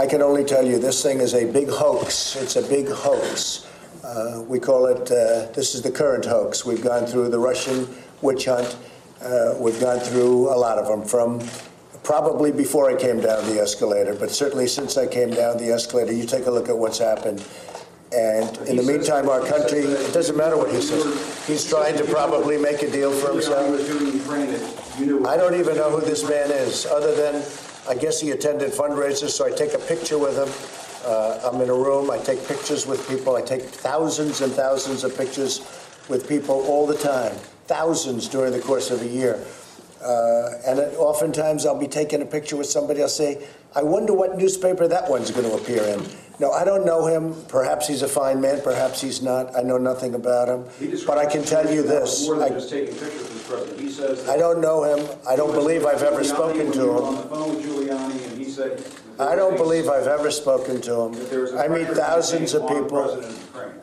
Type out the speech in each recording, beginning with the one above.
I can only tell you this thing is a big hoax. It's a big hoax. Uh, we call it, uh, this is the current hoax. We've gone through the Russian witch hunt. Uh, we've gone through a lot of them from probably before I came down the escalator, but certainly since I came down the escalator, you take a look at what's happened. And in the meantime, our country, it doesn't matter what he says, he's trying to probably make a deal for himself. I don't even know who this man is, other than I guess he attended fundraisers, so I take a picture with him. Uh, I'm in a room, I take pictures with people, I take thousands and thousands of pictures with people all the time, thousands during the course of a year. Uh, and it, oftentimes I'll be taking a picture with somebody, I'll say, I wonder what newspaper that one's going to appear in. No, I don't know him. Perhaps he's a fine man, perhaps he's not. I know nothing about him. But I can tell you this. More I, just taking pictures president. He says. I don't know him. I don't believe I've ever spoken to On him. the phone with Giuliani, and he said. that I don't was believe I've ever spoken to that there was him. a I meet pressure thousands of campaign on people. President Ukraine.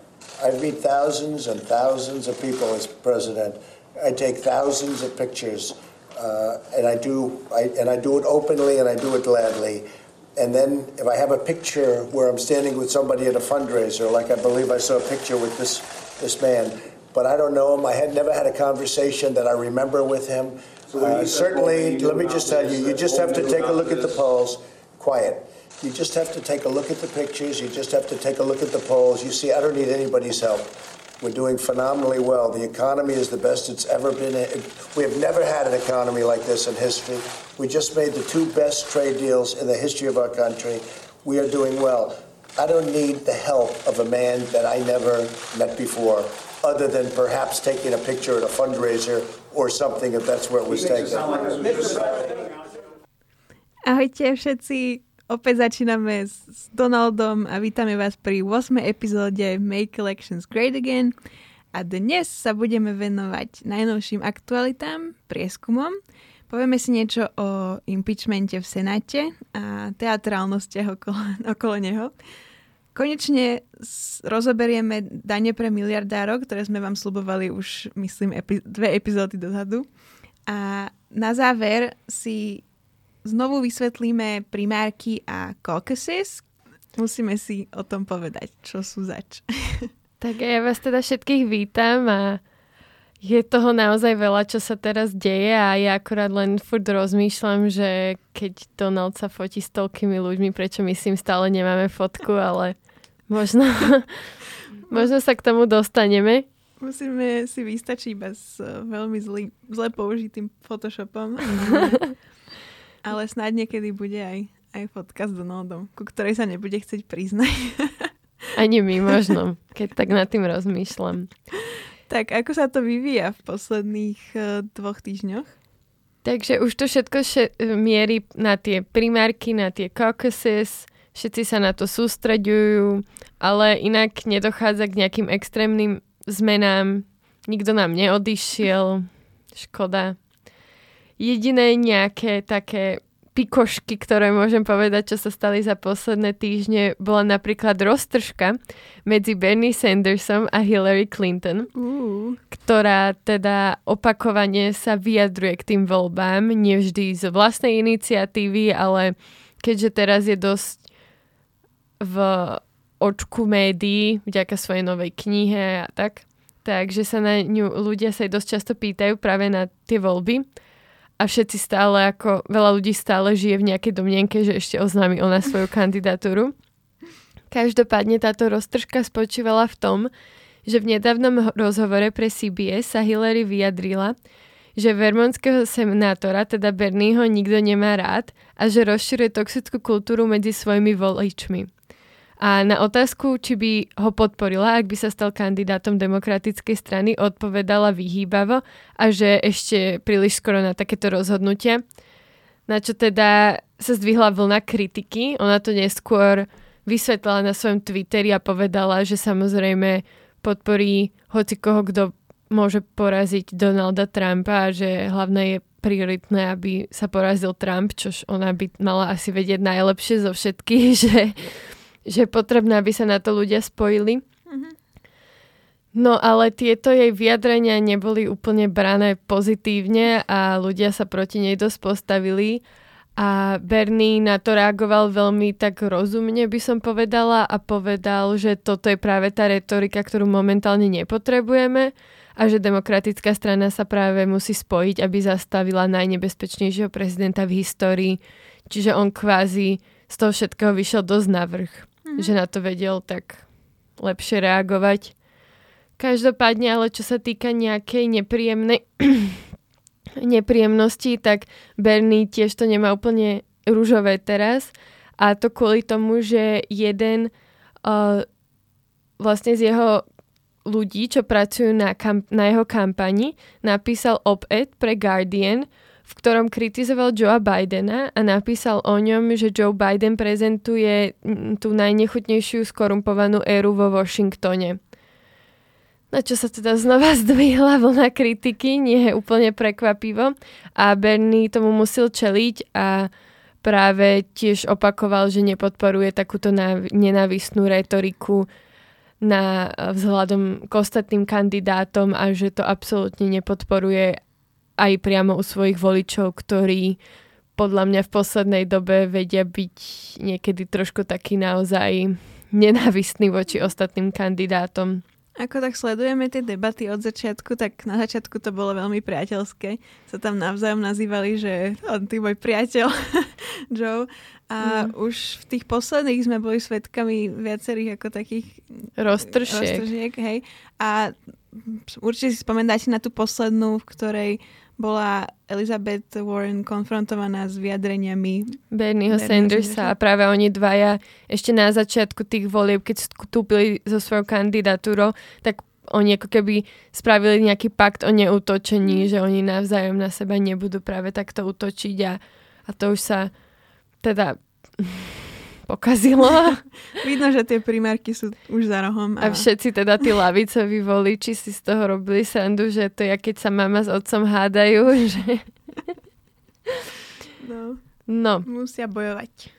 I meet thousands and thousands of people as president. I take thousands of pictures, uh, and I do, I, and I do it openly and I do it gladly. And then if I have a picture where I'm standing with somebody at a fundraiser, like I believe I saw a picture with this this man, but I don't know him. I had never had a conversation that I remember with him. So Uh, certainly, let me just tell you, you just have to take a look at the polls. Quiet. You just have to take a look at the pictures. You just have to take a look at the polls. You see, I don't need anybody's help. We're doing phenomenally well. The economy is the best it's ever been. We have never had an economy like this in history. We just made the two best trade deals in the history of our country. We are doing well. I don't need the help of a man that I never met before, other than perhaps taking a picture at a fundraiser or something if that's where it was taken. sound like this was just. Ahojte všetci, opäť začíname s, Donaldom a vítame vás pri 8. epizóde Make Elections Great Again a dnes sa budeme venovať najnovším aktualitám, prieskumom. Povieme si niečo o impeachmente v Senáte a teatrálnostiach okolo, okolo neho. Konečne rozoberieme dane pre miliardárov, ktoré sme vám slubovali už, myslím, epi- dve epizódy dozadu. A na záver si znovu vysvetlíme primárky a caucuses. Musíme si o tom povedať, čo sú zač. Tak ja vás teda všetkých vítam a je toho naozaj veľa, čo sa teraz deje a ja akorát len furt rozmýšľam, že keď Donald sa fotí s toľkými ľuďmi, prečo my s ním stále nemáme fotku, ale možno, možno sa k tomu dostaneme. Musíme si vystačiť iba s eh, veľmi zlý, zle použitým Photoshopom. Ale snáď niekedy bude aj, aj fotka s Donaldom, ku ktorej sa nebude chcieť priznať. Ani my možno, keď tak nad tým rozmýšľam. tak ako sa to vyvíja v posledných uh, dvoch týždňoch? Takže už to všetko še- mierí na tie primárky, na tie caucuses, všetci sa na to sústreďujú, ale inak nedochádza k nejakým extrémnym zmenám. Nikto nám neodišiel, škoda. Jediné nejaké také pikošky, ktoré môžem povedať, čo sa stali za posledné týždne, bola napríklad roztržka medzi Bernie Sandersom a Hillary Clinton Uh, ktorá teda opakovane sa vyjadruje k tým voľbám, nevždy z vlastnej iniciatívy, ale keďže teraz je dosť v očku médií vďaka svojej novej knihe a tak, takže sa na ňu ľudia sa jej dosť často pýtajú práve na tie voľby a všetci stále ako, veľa ľudí stále žije v nejakej domnienke, že ešte oznámi ona svoju kandidatúru. Každopádne táto roztržka spočívala v tom, že v nedávnom rozhovore pre CBS sa Hillary vyjadrila, že vermonského senátora, teda Bernieho, nikto nemá rád a že rozširuje toxickú kultúru medzi svojimi voličmi. A na otázku, či by ho podporila, ak by sa stal kandidátom demokratickej strany, odpovedala vyhýbavo a že ešte príliš skoro na takéto rozhodnutia. Na čo teda sa zdvihla vlna kritiky. Ona to neskôr vysvetlila na svojom Twitteri a povedala, že samozrejme podporí hoci koho, kto môže poraziť Donalda Trumpa a že hlavné je prioritné, aby sa porazil Trump, čož ona by mala asi vedieť najlepšie zo všetkých, že, že je potrebné, aby sa na to ľudia spojili. No ale tieto jej vyjadrenia neboli úplne brané pozitívne a ľudia sa proti nej dosť postavili A Bernie na to reagoval veľmi tak rozumne, by som povedala, a povedal, že toto je práve tá retorika, ktorú momentálne nepotrebujeme a že demokratická strana sa práve musí spojiť, aby zastavila najnebezpečnejšieho prezidenta v histórii. Čiže on kvázi z toho všetkého vyšiel dosť na vrch, mm-hmm. že na to vedel tak lepšie reagovať. Každopádne, ale čo sa týka nejakej nepríjemnej nepríjemnosti, tak Bernie tiež to nemá úplne rúžové teraz. A to kvôli tomu, že jeden uh, vlastne z jeho ľudí, čo pracujú na, kamp- na jeho kampani, napísal op-ed pre Guardian, v ktorom kritizoval Joea Bidena a napísal o ňom, že Joe Biden prezentuje tú najnechutnejšiu skorumpovanú éru vo Washingtone. Na čo sa teda znova zdvihla vlna kritiky, nie je úplne prekvapivo. A Bernie tomu musel čeliť a práve tiež opakoval, že nepodporuje takúto nenávistnú retoriku na vzhľadom k ostatným kandidátom a že to absolútne nepodporuje aj priamo u svojich voličov, ktorí podľa mňa v poslednej dobe vedia byť niekedy trošku taký naozaj nenávistný voči ostatným kandidátom. Ako tak sledujeme tie debaty od začiatku, tak na začiatku to bolo veľmi priateľské. Sa tam navzájom nazývali, že on ty môj priateľ Joe. A mm. už v tých posledných sme boli svetkami viacerých ako takých roztršiek. roztržiek hej. A určite si spomendáte na tú poslednú, v ktorej bola Elizabeth Warren konfrontovaná s vyjadreniami Bernieho Sandersa a práve oni dvaja ešte na začiatku tých volieb, keď vstúpili so svojou kandidatúrou, tak oni ako keby spravili nejaký pakt o neutočení, mm. že oni navzájom na seba nebudú práve takto utočiť a, a to už sa teda pokazilo. Vidno, že tie primárky sú už za rohom. A... a všetci teda tí lavicoví voliči si z toho robili srandu, že to je, keď sa mama s otcom hádajú, že... no. no. Musia bojovať.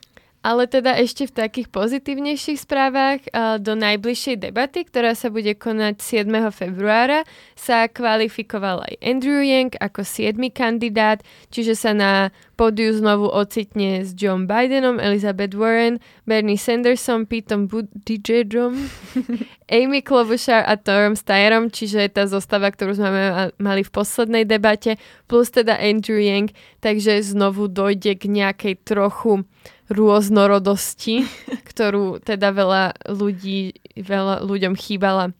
Ale teda ešte v takých pozitívnejších správach do najbližšej debaty, ktorá sa bude konať 7. februára, sa kvalifikoval aj Andrew Yang ako 7. kandidát, čiže sa na pódiu znovu ocitne s John Bidenom, Elizabeth Warren, Bernie Sandersom, Petom Buttigiegom, Amy Klobuchar a Tom Steyerom, čiže je tá zostava, ktorú sme mali v poslednej debate, plus teda Andrew Yang, takže znovu dojde k nejakej trochu rôznorodosti, ktorú teda veľa ľudí, veľa ľuďom chýbala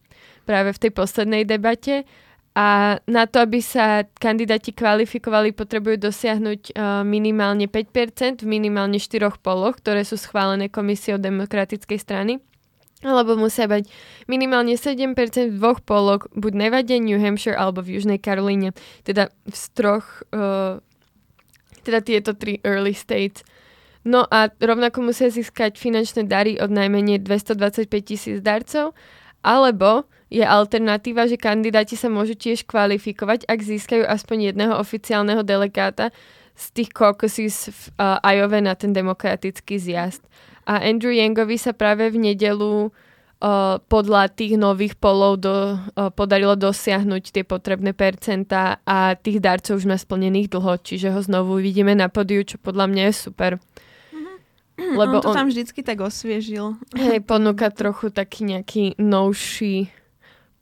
práve v tej poslednej debate. A na to, aby sa kandidáti kvalifikovali, potrebujú dosiahnuť uh, minimálne 5% v minimálne 4 poloch, ktoré sú schválené komisiou demokratickej strany. Alebo musia mať minimálne 7% v dvoch polok, buď Nevade, New Hampshire alebo v Južnej Karolíne. Teda v troch, uh, teda tieto tri early states. No a rovnako musia získať finančné dary od najmenej 225 tisíc darcov, alebo je alternatíva, že kandidáti sa môžu tiež kvalifikovať, ak získajú aspoň jedného oficiálneho delegáta z tých caucuses v uh, Iowa na ten demokratický zjazd. A Andrew Yangovi sa práve v nedelu uh, podľa tých nových polov do, uh, podarilo dosiahnuť tie potrebné percentá a tých darcov už má splnených dlho, čiže ho znovu vidíme na podiu, čo podľa mňa je super. Lebo on to on, tam vždycky tak osviežil. Hej, ponúka trochu taký nejaký novší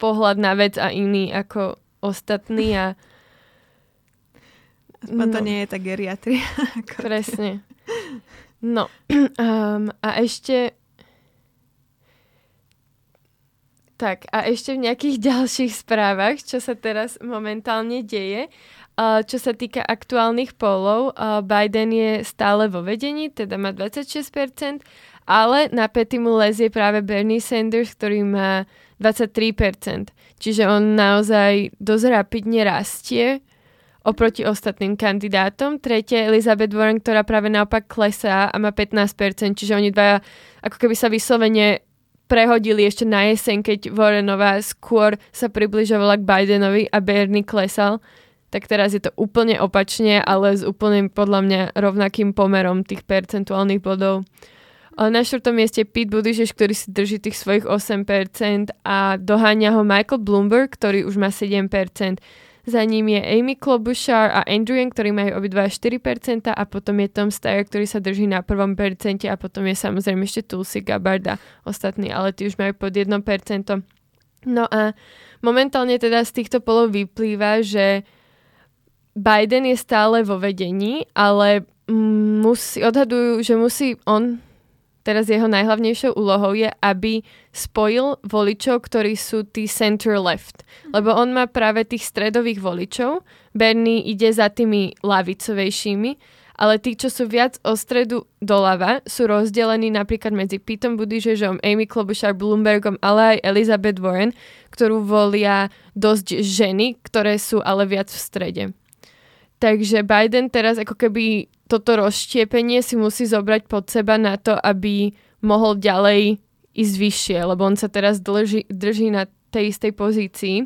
pohľad na vec a iný ako ostatný a Aspoň no, to nie je tak geriatria. Presne. No um, a ešte tak a ešte v nejakých ďalších správach, čo sa teraz momentálne deje, čo sa týka aktuálnych polov, Biden je stále vo vedení, teda má 26%, ale na mu lezie práve Bernie Sanders, ktorý má 23%. Čiže on naozaj dosť rapidne rastie oproti ostatným kandidátom. Tretie Elizabeth Warren, ktorá práve naopak klesá a má 15%, čiže oni dva ako keby sa vyslovene prehodili ešte na jeseň, keď Warrenová skôr sa približovala k Bidenovi a Bernie klesal tak teraz je to úplne opačne, ale s úplne podľa mňa rovnakým pomerom tých percentuálnych bodov. Na štvrtom mieste Pete Buttigieg, ktorý si drží tých svojich 8% a doháňa ho Michael Bloomberg, ktorý už má 7%. za ním je Amy Klobuchar a Andrew Yang, ktorí majú obidva 4% a potom je Tom Steyer, ktorý sa drží na prvom percente a potom je samozrejme ešte Tulsi Gabbard a ostatní, ale tí už majú pod 1%. No a momentálne teda z týchto polov vyplýva, že Biden je stále vo vedení, ale musí, odhadujú, že musí on teraz jeho najhlavnejšou úlohou je, aby spojil voličov, ktorí sú tí center left. Lebo on má práve tých stredových voličov. Bernie ide za tými lavicovejšími, ale tí, čo sú viac o stredu doľava, sú rozdelení napríklad medzi Pitom Buttigiežom, Amy Klobuchar, Bloombergom, ale aj Elizabeth Warren, ktorú volia dosť ženy, ktoré sú ale viac v strede. Takže Biden teraz ako keby toto rozštiepenie si musí zobrať pod seba na to, aby mohol ďalej ísť vyššie, lebo on sa teraz drží, drží na tej istej pozícii.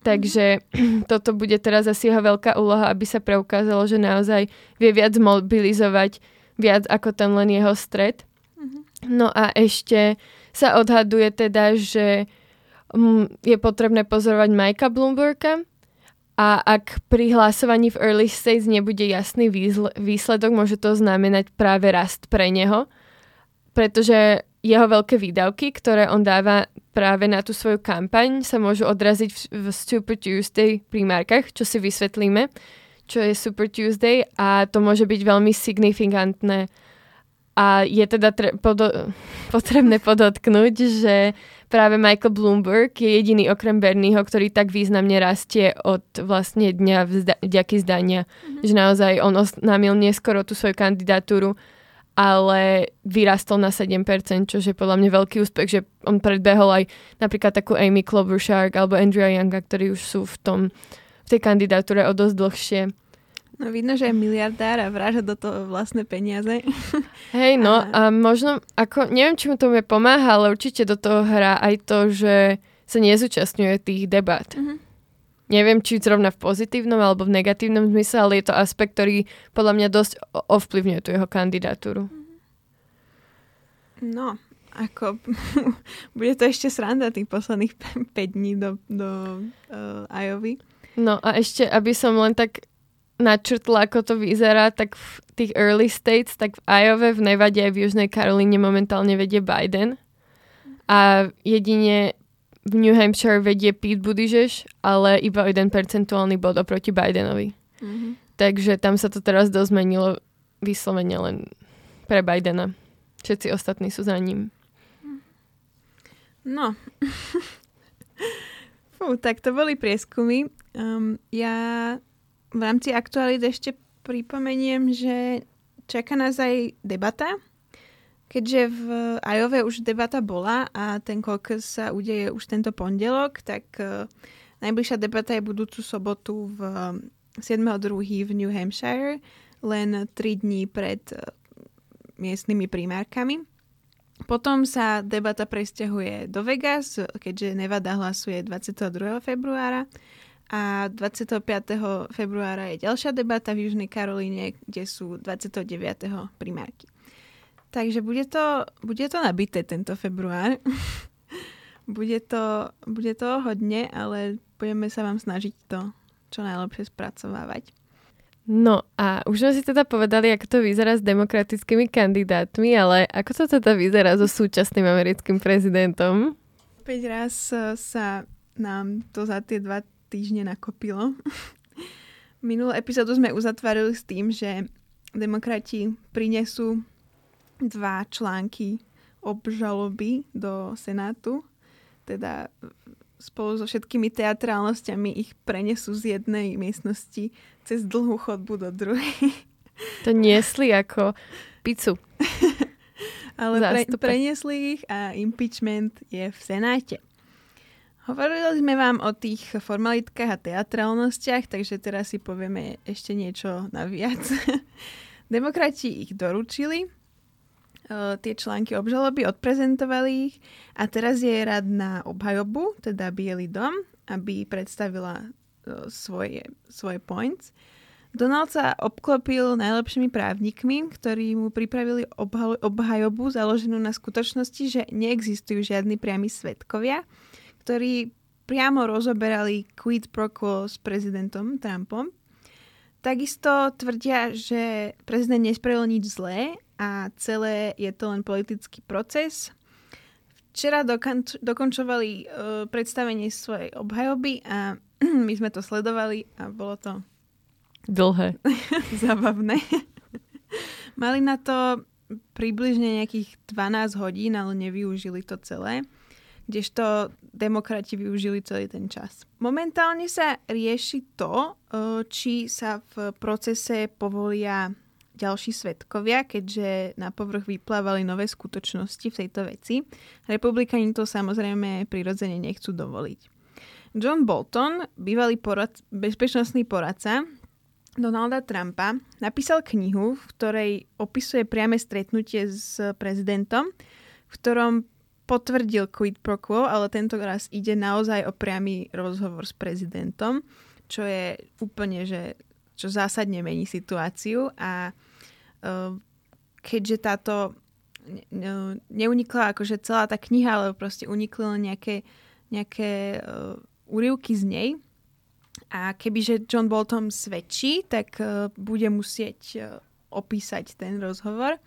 Takže toto bude teraz asi jeho veľká úloha, aby sa preukázalo, že naozaj vie viac mobilizovať viac ako ten len jeho stred. Mhm. No a ešte sa odhaduje teda, že mm, je potrebné pozorovať Majka Bloomberga, a ak pri hlasovaní v early states nebude jasný výsledok, môže to znamenať práve rast pre neho, pretože jeho veľké výdavky, ktoré on dáva práve na tú svoju kampaň, sa môžu odraziť v, v Super Tuesday primárkach, čo si vysvetlíme, čo je Super Tuesday a to môže byť veľmi signifikantné. A je teda tre- podo- potrebné podotknúť, že práve Michael Bloomberg je jediný okrem Bernieho, ktorý tak významne rastie od vlastne dňa vďaky zdania. Mm-hmm. Že naozaj on oznámil neskoro tú svoju kandidatúru, ale vyrastol na 7%, čo je podľa mňa veľký úspech, že on predbehol aj napríklad takú Amy Klobuchar alebo Andrea Younga, ktorí už sú v tom v tej kandidatúre o dosť dlhšie. No vidno, že je miliardár a vráža do toho vlastné peniaze. Hej, no a... a možno, ako, neviem, či mu to pomáha, ale určite do toho hrá aj to, že sa nezúčastňuje tých debat. Uh-huh. Neviem, či zrovna v pozitívnom alebo v negatívnom zmysle, ale je to aspekt, ktorý podľa mňa dosť ovplyvňuje tú jeho kandidatúru. No, ako bude to ešte sranda tých posledných 5 dní do, do uh, Iowa. No a ešte, aby som len tak načrtla, ako to vyzerá, tak v tých early states, tak v Iowa, v Nevade aj v Južnej Karolíne momentálne vedie Biden. A jedine v New Hampshire vedie Pete Buttigieg, ale iba o jeden percentuálny bod oproti Bidenovi. Mm-hmm. Takže tam sa to teraz dosť zmenilo vyslovene len pre Bidena. Všetci ostatní sú za ním. No. Fú, tak to boli prieskumy. Um, ja v rámci aktualit ešte pripomeniem, že čaká nás aj debata, keďže v Ajove už debata bola a ten caucus sa udeje už tento pondelok, tak uh, najbližšia debata je budúcu sobotu v 7.2. v New Hampshire, len 3 dní pred uh, miestnymi primárkami. Potom sa debata presťahuje do Vegas, keďže Nevada hlasuje 22. februára a 25. februára je ďalšia debata v Južnej Karolíne, kde sú 29. primárky. Takže bude to, bude to nabité tento február. bude, to, bude to hodne, ale budeme sa vám snažiť to čo najlepšie spracovávať. No a už sme si teda povedali, ako to vyzerá s demokratickými kandidátmi, ale ako to teda vyzerá so súčasným americkým prezidentom? 5 raz sa nám to za tie dva týždne nakopilo. Minulú epizódu sme uzatvorili s tým, že demokrati prinesú dva články obžaloby do Senátu, teda spolu so všetkými teatrálnosťami ich prenesú z jednej miestnosti cez dlhú chodbu do druhej. To niesli ako pizzu. Ale pre, preniesli ich a impeachment je v Senáte. Hovorili sme vám o tých formalitkách a teatrálnostiach, takže teraz si povieme ešte niečo naviac. Demokrati ich doručili, tie články obžaloby, odprezentovali ich a teraz je rad na obhajobu, teda Bielý dom, aby predstavila svoje, svoje points. Donald sa obklopil najlepšími právnikmi, ktorí mu pripravili obhajobu založenú na skutočnosti, že neexistujú žiadni priami svetkovia, ktorí priamo rozoberali quid pro quo s prezidentom Trumpom. Takisto tvrdia, že prezident nespravil nič zlé a celé je to len politický proces. Včera dokonč- dokončovali uh, predstavenie svojej obhajoby a my sme to sledovali a bolo to Dlhé. Zabavné. Mali na to približne nejakých 12 hodín, ale nevyužili to celé. Kdežto demokrati využili celý ten čas. Momentálne sa rieši to, e, či sa v procese povolia ďalší svetkovia, keďže na povrch vyplávali nové skutočnosti v tejto veci. Republikani to samozrejme prirodzene nechcú dovoliť. John Bolton, bývalý porad, bezpečnostný poradca, Donalda Trumpa napísal knihu, v ktorej opisuje priame stretnutie s prezidentom, v ktorom potvrdil quid pro quo, ale tento raz ide naozaj o priamy rozhovor s prezidentom, čo je úplne, že čo zásadne mení situáciu a uh, keďže táto ne, neunikla akože celá tá kniha, ale proste unikli len nejaké, nejaké uh, úrivky z nej, a kebyže John Bolton svedčí, tak uh, bude musieť uh, opísať ten rozhovor.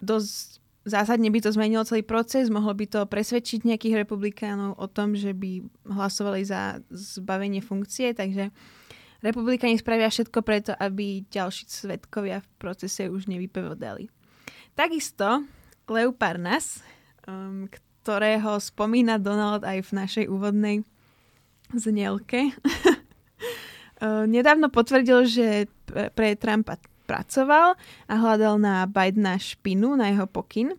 Dosť zásadne by to zmenilo celý proces, mohlo by to presvedčiť nejakých republikánov o tom, že by hlasovali za zbavenie funkcie, takže republikáni spravia všetko preto, aby ďalší svetkovia v procese už nevypovedali. Takisto Leo Parnas, um, ktorého spomína Donald aj v našej úvodnej znielke, nedávno potvrdil, že pre Trumpa pracoval a hľadal na Bidena špinu na jeho pokyn.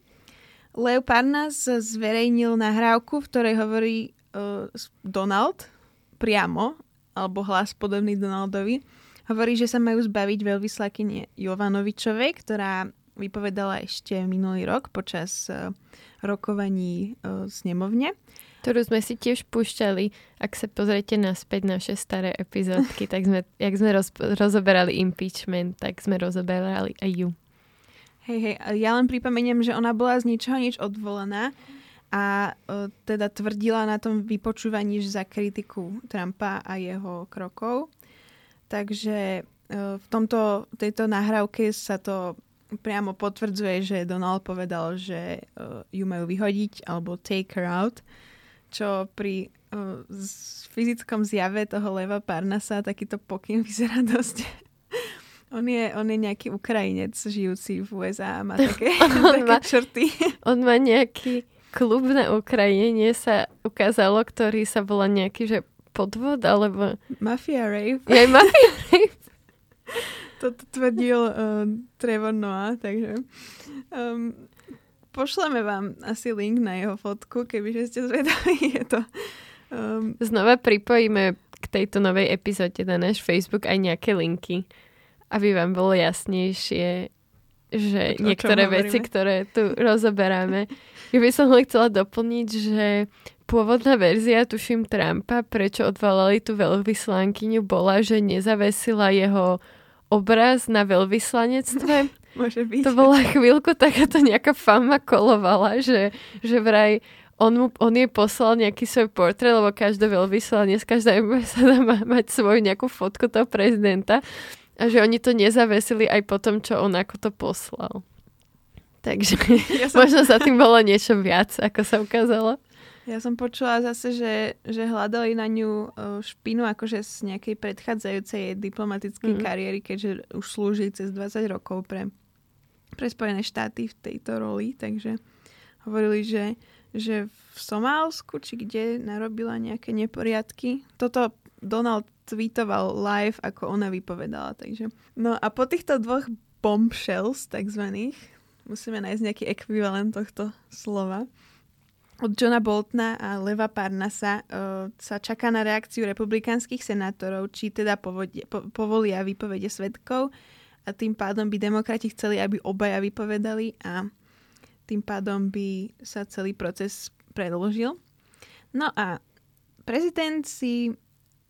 Leo Parnas zverejnil nahrávku, v ktorej hovorí uh, Donald priamo, alebo hlas podobný Donaldovi. Hovorí, že sa majú zbaviť veľvyslakyne Jovanovičovej, ktorá vypovedala ešte minulý rok počas uh, rokovaní uh, snemovne ktorú sme si tiež púšťali. Ak sa pozriete naspäť naše staré epizódky, tak sme, jak sme roz, rozoberali impeachment, tak sme rozoberali aj ju. Hej, hej, ja len pripomeniem, že ona bola z ničoho nič odvolaná a uh, teda tvrdila na tom vypočúvaní za kritiku Trumpa a jeho krokov. Takže uh, v tomto, tejto nahrávke sa to priamo potvrdzuje, že Donald povedal, že uh, ju majú vyhodiť alebo take her out čo pri uh, fyzickom zjave toho Leva Parnasa takýto pokyn vyzerá dosť. on, je, on je nejaký Ukrajinec žijúci v USA a má také, také má, črty. on má nejaký klub na Ukrajine, sa ukázalo, ktorý sa volá nejaký, že podvod, alebo... Mafia Rave. Je Mafia Rave. Toto tvrdil uh, Trevor Noah, takže... Um, pošleme vám asi link na jeho fotku, kebyže ste zvedaví. Je to, um... Znova pripojíme k tejto novej epizóde na náš Facebook aj nejaké linky, aby vám bolo jasnejšie, že o niektoré veci, ktoré tu rozoberáme. Ja by som len chcela doplniť, že pôvodná verzia, tuším Trumpa, prečo odvalali tú veľvyslankyňu, bola, že nezavesila jeho obraz na veľvyslanectve Môže byť. To bola chvíľku takáto nejaká fama kolovala, že, že vraj on, mu, on jej poslal nejaký svoj portrét, lebo každé veľvyslanec, každá ambasada má mať svoju nejakú fotku toho prezidenta a že oni to nezavesili aj po tom, čo on ako to poslal. Takže ja som... možno za tým bolo niečo viac, ako sa ukázalo. Ja som počula zase, že, že hľadali na ňu špinu akože z nejakej predchádzajúcej diplomatickej mm. kariéry, keďže už slúži cez 20 rokov pre pre Spojené štáty v tejto roli, takže hovorili, že, že v Somálsku, či kde narobila nejaké neporiadky. Toto Donald tweetoval live, ako ona vypovedala. Takže. No a po týchto dvoch bombshells takzvaných, musíme nájsť nejaký ekvivalent tohto slova, od Johna Boltona a Leva Parnasa uh, sa čaká na reakciu republikánskych senátorov, či teda povodia, po, povolia výpovede svetkov a tým pádom by demokrati chceli, aby obaja vypovedali a tým pádom by sa celý proces predložil. No a prezident si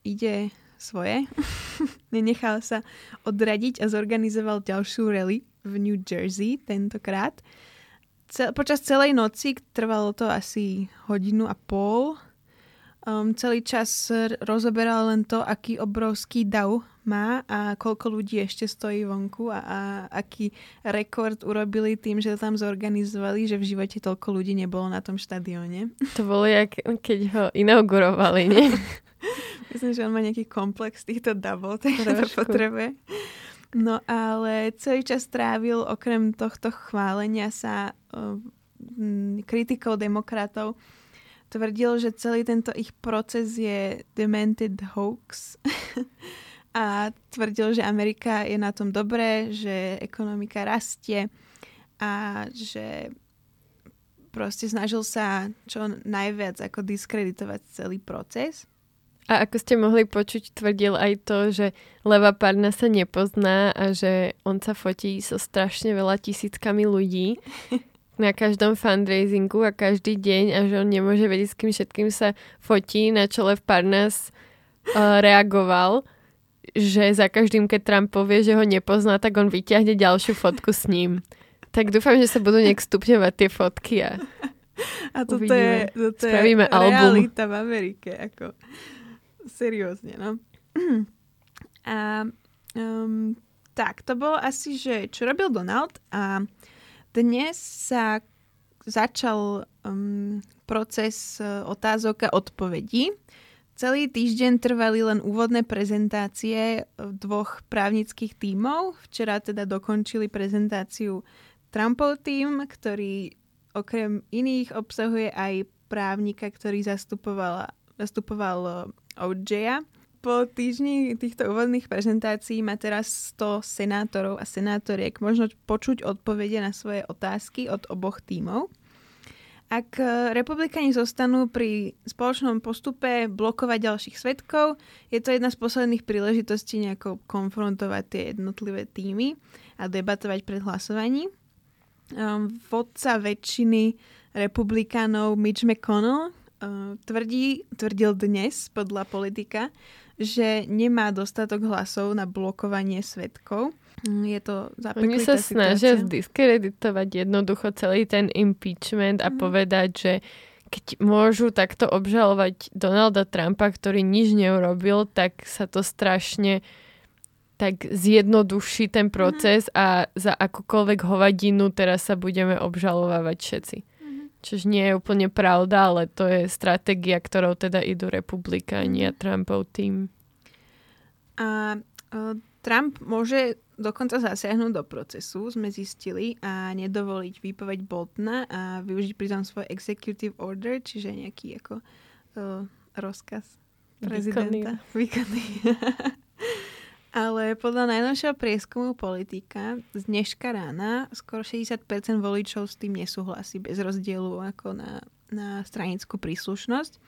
ide svoje, nenechal sa odradiť a zorganizoval ďalšiu rally v New Jersey tentokrát. Cel, počas celej noci, trvalo to asi hodinu a pol, um, celý čas rozoberal len to, aký obrovský dav má a koľko ľudí ešte stojí vonku a, a aký rekord urobili tým, že to tam zorganizovali, že v živote toľko ľudí nebolo na tom štadióne. To bolo jak keď ho inaugurovali, nie? Myslím, že on má nejaký komplex týchto davov, takže to potrebuje. No ale celý čas trávil okrem tohto chválenia sa uh, m, kritikou demokratov tvrdil, že celý tento ich proces je demented hoax a tvrdil, že Amerika je na tom dobré, že ekonomika rastie a že proste snažil sa čo najviac ako diskreditovať celý proces. A ako ste mohli počuť, tvrdil aj to, že Leva Parna sa nepozná a že on sa fotí so strašne veľa tisíckami ľudí na každom fundraisingu a každý deň a že on nemôže vedieť, s kým všetkým sa fotí. Na čo Lev Parnas uh, reagoval, že za každým, keď Trump povie, že ho nepozná, tak on vyťahne ďalšiu fotku s ním. Tak dúfam, že sa budú nejak stupňovať tie fotky a A toto Uvidíme. je, toto je Spravíme album. realita v Amerike. Ako, seriózne, no. A um, tak, to bolo asi, že čo robil Donald a dnes sa začal um, proces uh, otázok a odpovedí. Celý týždeň trvali len úvodné prezentácie uh, dvoch právnických tímov. Včera teda dokončili prezentáciu Trumpov tým, ktorý okrem iných obsahuje aj právnika, ktorý zastupoval, zastupoval uh, OJ-a. Po týždni týchto úvodných prezentácií má teraz 100 senátorov a senátoriek možno počuť odpovede na svoje otázky od oboch tímov. Ak e, republikani zostanú pri spoločnom postupe blokovať ďalších svetkov, je to jedna z posledných príležitostí nejako konfrontovať tie jednotlivé týmy a debatovať pred hlasovaním. Um, vodca väčšiny republikánov Mitch McConnell tvrdí, tvrdil dnes podľa politika, že nemá dostatok hlasov na blokovanie svetkov. Mm, Je to Oni zapeklitá sa snažia zdiskreditovať jednoducho celý ten impeachment a Mhm. povedať, že keď môžu takto obžalovať Donalda Trumpa, ktorý nič neurobil, tak sa to strašne tak zjednoduší Mhm. ten proces a za akúkoľvek hovadinu teraz sa budeme obžalovávať všetci. Čiže nie je úplne pravda, ale to je stratégia, ktorou teda idú republikáni a. Trumpov tým. A uh, Trump môže dokonca zasiahnuť do procesu, sme zistili, a nedovoliť výpoveď Boltona a využiť pritom svoj executive order, čiže nejaký ako uh, rozkaz prezidenta. Výkonný. Ale podľa najnovšieho prieskumu politika z dneška rána skoro 60% voličov s tým nesúhlasí bez rozdielu ako na, na stranickú príslušnosť.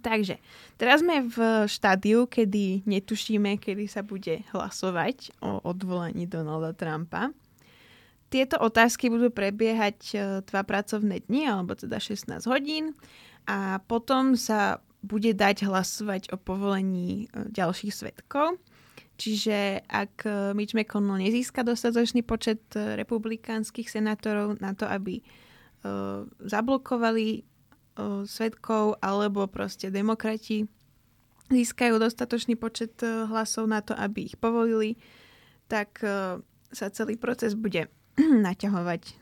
Takže, teraz sme v štádiu, kedy netušíme, kedy sa bude hlasovať o odvolaní Donalda Trumpa. Tieto otázky budú prebiehať e, dva pracovné dni, alebo teda 16 hodín a potom sa bude dať hlasovať o povolení e, ďalších svetkov. Čiže ak e, Mitch McConnell nezíska dostatočný počet e, republikánskych senátorov na to, aby e, zablokovali o, svetkov alebo proste demokrati získajú dostatočný počet hlasov na to, aby ich povolili, tak sa celý proces bude naťahovať.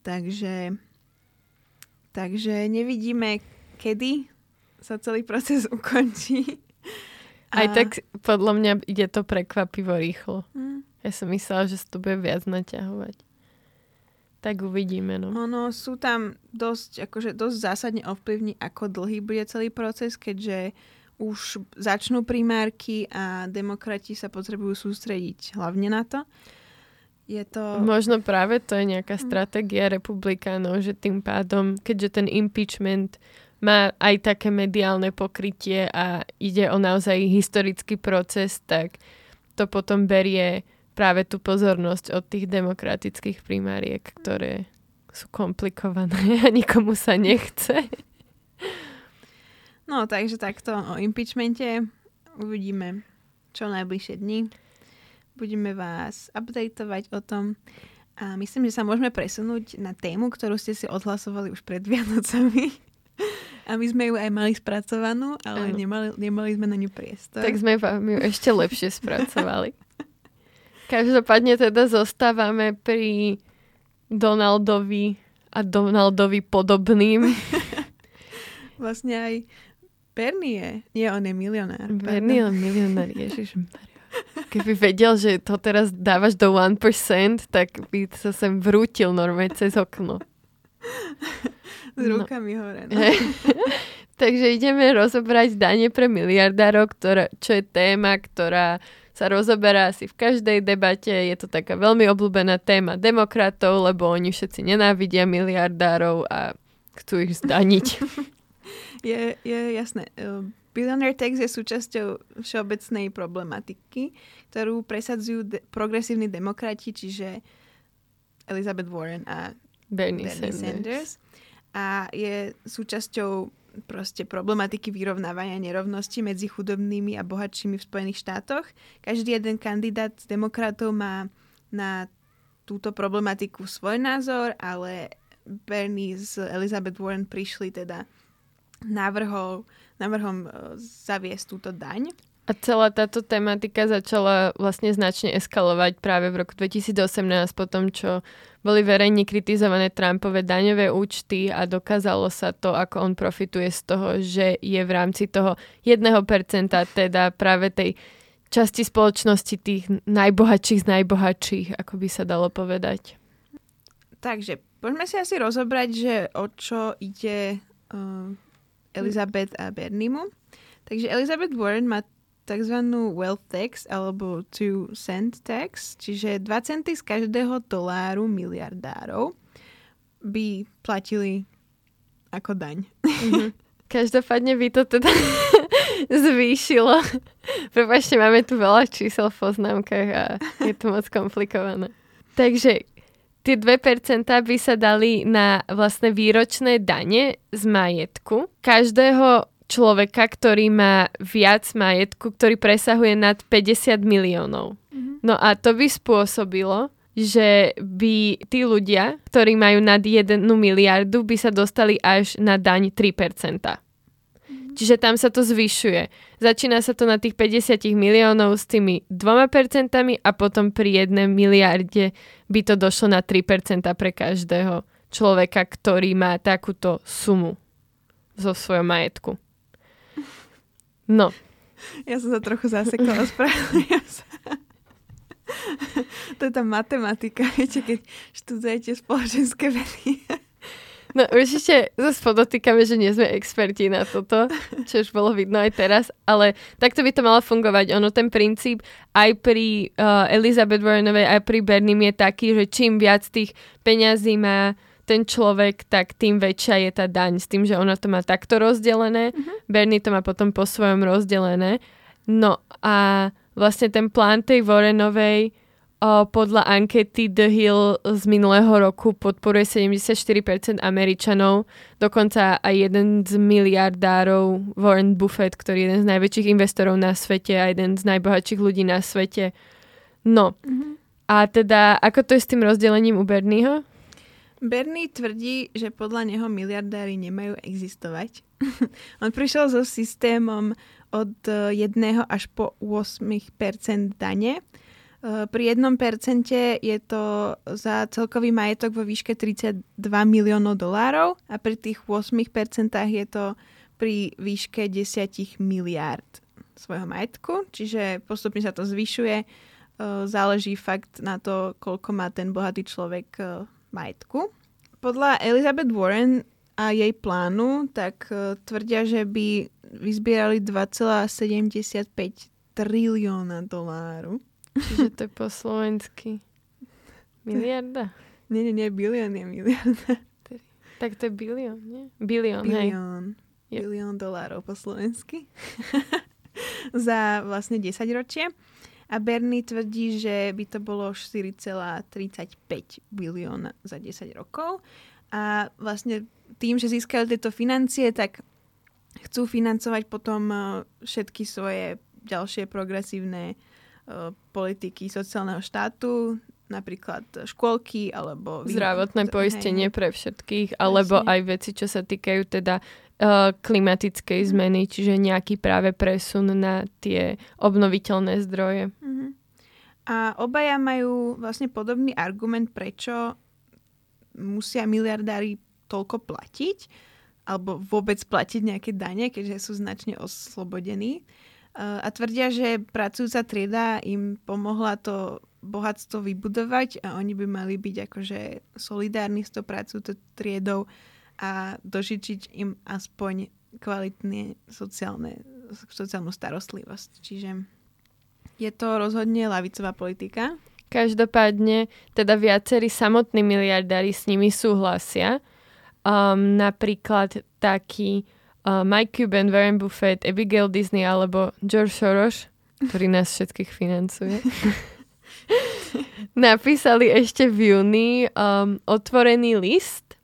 Takže, takže nevidíme, kedy sa celý proces ukončí. Aj A- tak podľa mňa ide to prekvapivo rýchlo. Hm. Ja som myslela, že sa to bude viac naťahovať. Tak uvidíme, no. Ono sú tam dosť, akože dosť zásadne ovplyvní, ako dlhý bude celý proces, keďže už začnú primárky a demokrati sa potrebujú sústrediť hlavne na to. Je to... Možno práve to je nejaká stratégia republikánov, že tým pádom, keďže ten impeachment má aj také mediálne pokrytie a ide o naozaj historický proces, tak to potom berie práve tú pozornosť od tých demokratických primáriek, ktoré sú komplikované a nikomu sa nechce. No, takže takto o impeachmente uvidíme čo najbližšie dni. Budeme vás updateovať o tom a myslím, že sa môžeme presunúť na tému, ktorú ste si odhlasovali už pred Vianocami. A my sme ju aj mali spracovanú, ale nemali, nemali sme na ňu priestor. Tak sme vám ju ešte lepšie spracovali. Každopádne teda zostávame pri Donaldovi a Donaldovi podobným. Vlastne aj Bernie je. Nie, on je milionár. Bernie je milionár, ježišmaria. Keby vedel, že to teraz dávaš do 1%, tak by sa sem vrútil normálne cez okno. S No. rukami hore. No. Takže ideme rozobrať dane pre miliardárov, ktorá, čo je téma, ktorá sa rozoberá asi v každej debate. Je to taká veľmi obľúbená téma demokratov, lebo oni všetci nenávidia miliardárov a chcú ich zdaniť. Je, je jasné. Uh, Billionaire tax je súčasťou všeobecnej problematiky, ktorú presadzujú de- progresívni demokrati, čiže Elizabeth Warren a Bernie, Bernie Sanders. Sanders. A je súčasťou proste problematiky vyrovnávania nerovnosti medzi chudobnými a bohatšími v Spojených štátoch. Každý jeden kandidát z demokratov má na túto problematiku svoj názor, ale Bernie z Elizabeth Warren prišli teda návrhom, návrhom e, zaviesť túto daň. A celá táto tematika začala vlastne značne eskalovať práve v roku 2018 po tom, čo boli verejne kritizované Trumpové daňové účty a dokázalo sa to, ako on profituje z toho, že je v rámci toho 1%, teda práve tej časti spoločnosti tých najbohatších z najbohatších, ako by sa dalo povedať. Takže poďme si asi rozobrať, že o čo ide uh, Elizabeth a Berniemu. Takže Elizabeth Warren má tzv. wealth tax alebo 2 cent tax, čiže 2 centy z každého doláru miliardárov by platili ako daň. Každopádne by to teda zvýšilo. Prepačte, máme tu veľa čísel v poznámkach a je to moc komplikované. Takže tie 2% by sa dali na vlastne výročné dane z majetku každého človeka, ktorý má viac majetku, ktorý presahuje nad 50 miliónov. No a to by spôsobilo, že by tí ľudia, ktorí majú nad 1 miliardu, by sa dostali až na daň 3%. Čiže tam sa to zvyšuje. Začína sa to na tých 50 miliónov s tými 2% a potom pri 1 miliarde by to došlo na 3% pre každého človeka, ktorý má takúto sumu zo svojho majetku. No, Ja som sa trochu zasekla, ospravedlňujem sa. to je tá matematika, viete, keď študujete spoločenské vedy. No určite zase podotýkame, že nie sme experti na toto, čo už bolo vidno aj teraz, ale takto by to malo fungovať. Ono ten princíp aj pri uh, Elizabeth Warrenovej, aj pri Bernim je taký, že čím viac tých peňazí má ten človek, tak tým väčšia je tá daň. S tým, že ona to má takto rozdelené, uh-huh. Bernie to má potom po svojom rozdelené. No a vlastne ten plán tej Warrenovej O, podľa ankety The Hill z minulého roku podporuje 74% Američanov, dokonca aj jeden z miliardárov Warren Buffett, ktorý je jeden z najväčších investorov na svete a jeden z najbohatších ľudí na svete. No, mm-hmm. a teda ako to je s tým rozdelením u Bernieho? Bernie tvrdí, že podľa neho miliardári nemajú existovať. On prišiel so systémom od 1 až po 8% dane. Pri 1% je to za celkový majetok vo výške 32 miliónov dolárov a pri tých 8% je to pri výške 10 miliárd svojho majetku, čiže postupne sa to zvyšuje. Záleží fakt na to, koľko má ten bohatý človek majetku. Podľa Elizabeth Warren a jej plánu, tak tvrdia, že by vyzbierali 2,75 trilióna doláru. Čiže to je po slovensky. Miliarda? Nie, nie, nie, bilión je miliarda. Tak to je bilión, nie? Bilión, hej. Bilión. Yep. Bilión dolárov po slovensky. Za vlastne 10 ročie. A Bernie tvrdí, že by to bolo 4,35 bilióna za 10 rokov. A vlastne tým, že získajú tieto financie, tak chcú financovať potom všetky svoje ďalšie progresívne politiky sociálneho štátu, napríklad škôlky alebo... Zdravotné poistenie hej. pre všetkých, alebo Vlastne. aj veci, čo sa týkajú teda uh, klimatickej zmeny, čiže nejaký práve presun na tie obnoviteľné zdroje. A obaja majú vlastne podobný argument, prečo musia miliardári toľko platiť, alebo vôbec platiť nejaké dane, keďže sú značne oslobodení. Uh, A tvrdia, že pracujúca trieda im pomohla to bohatstvo vybudovať a oni by mali byť akože solidárni s tou pracujúcou triedou a dožičiť im aspoň kvalitné sociálne, sociálnu starostlivosť. Čiže je to rozhodne lavicová politika. Každopádne, teda viacerí samotní miliardári s nimi súhlasia. Um, napríklad taký uh, Mike Cuban, Warren Buffett, Abigail Disney alebo George Soros, ktorý nás všetkých financuje. Napísali ešte v júni um, otvorený list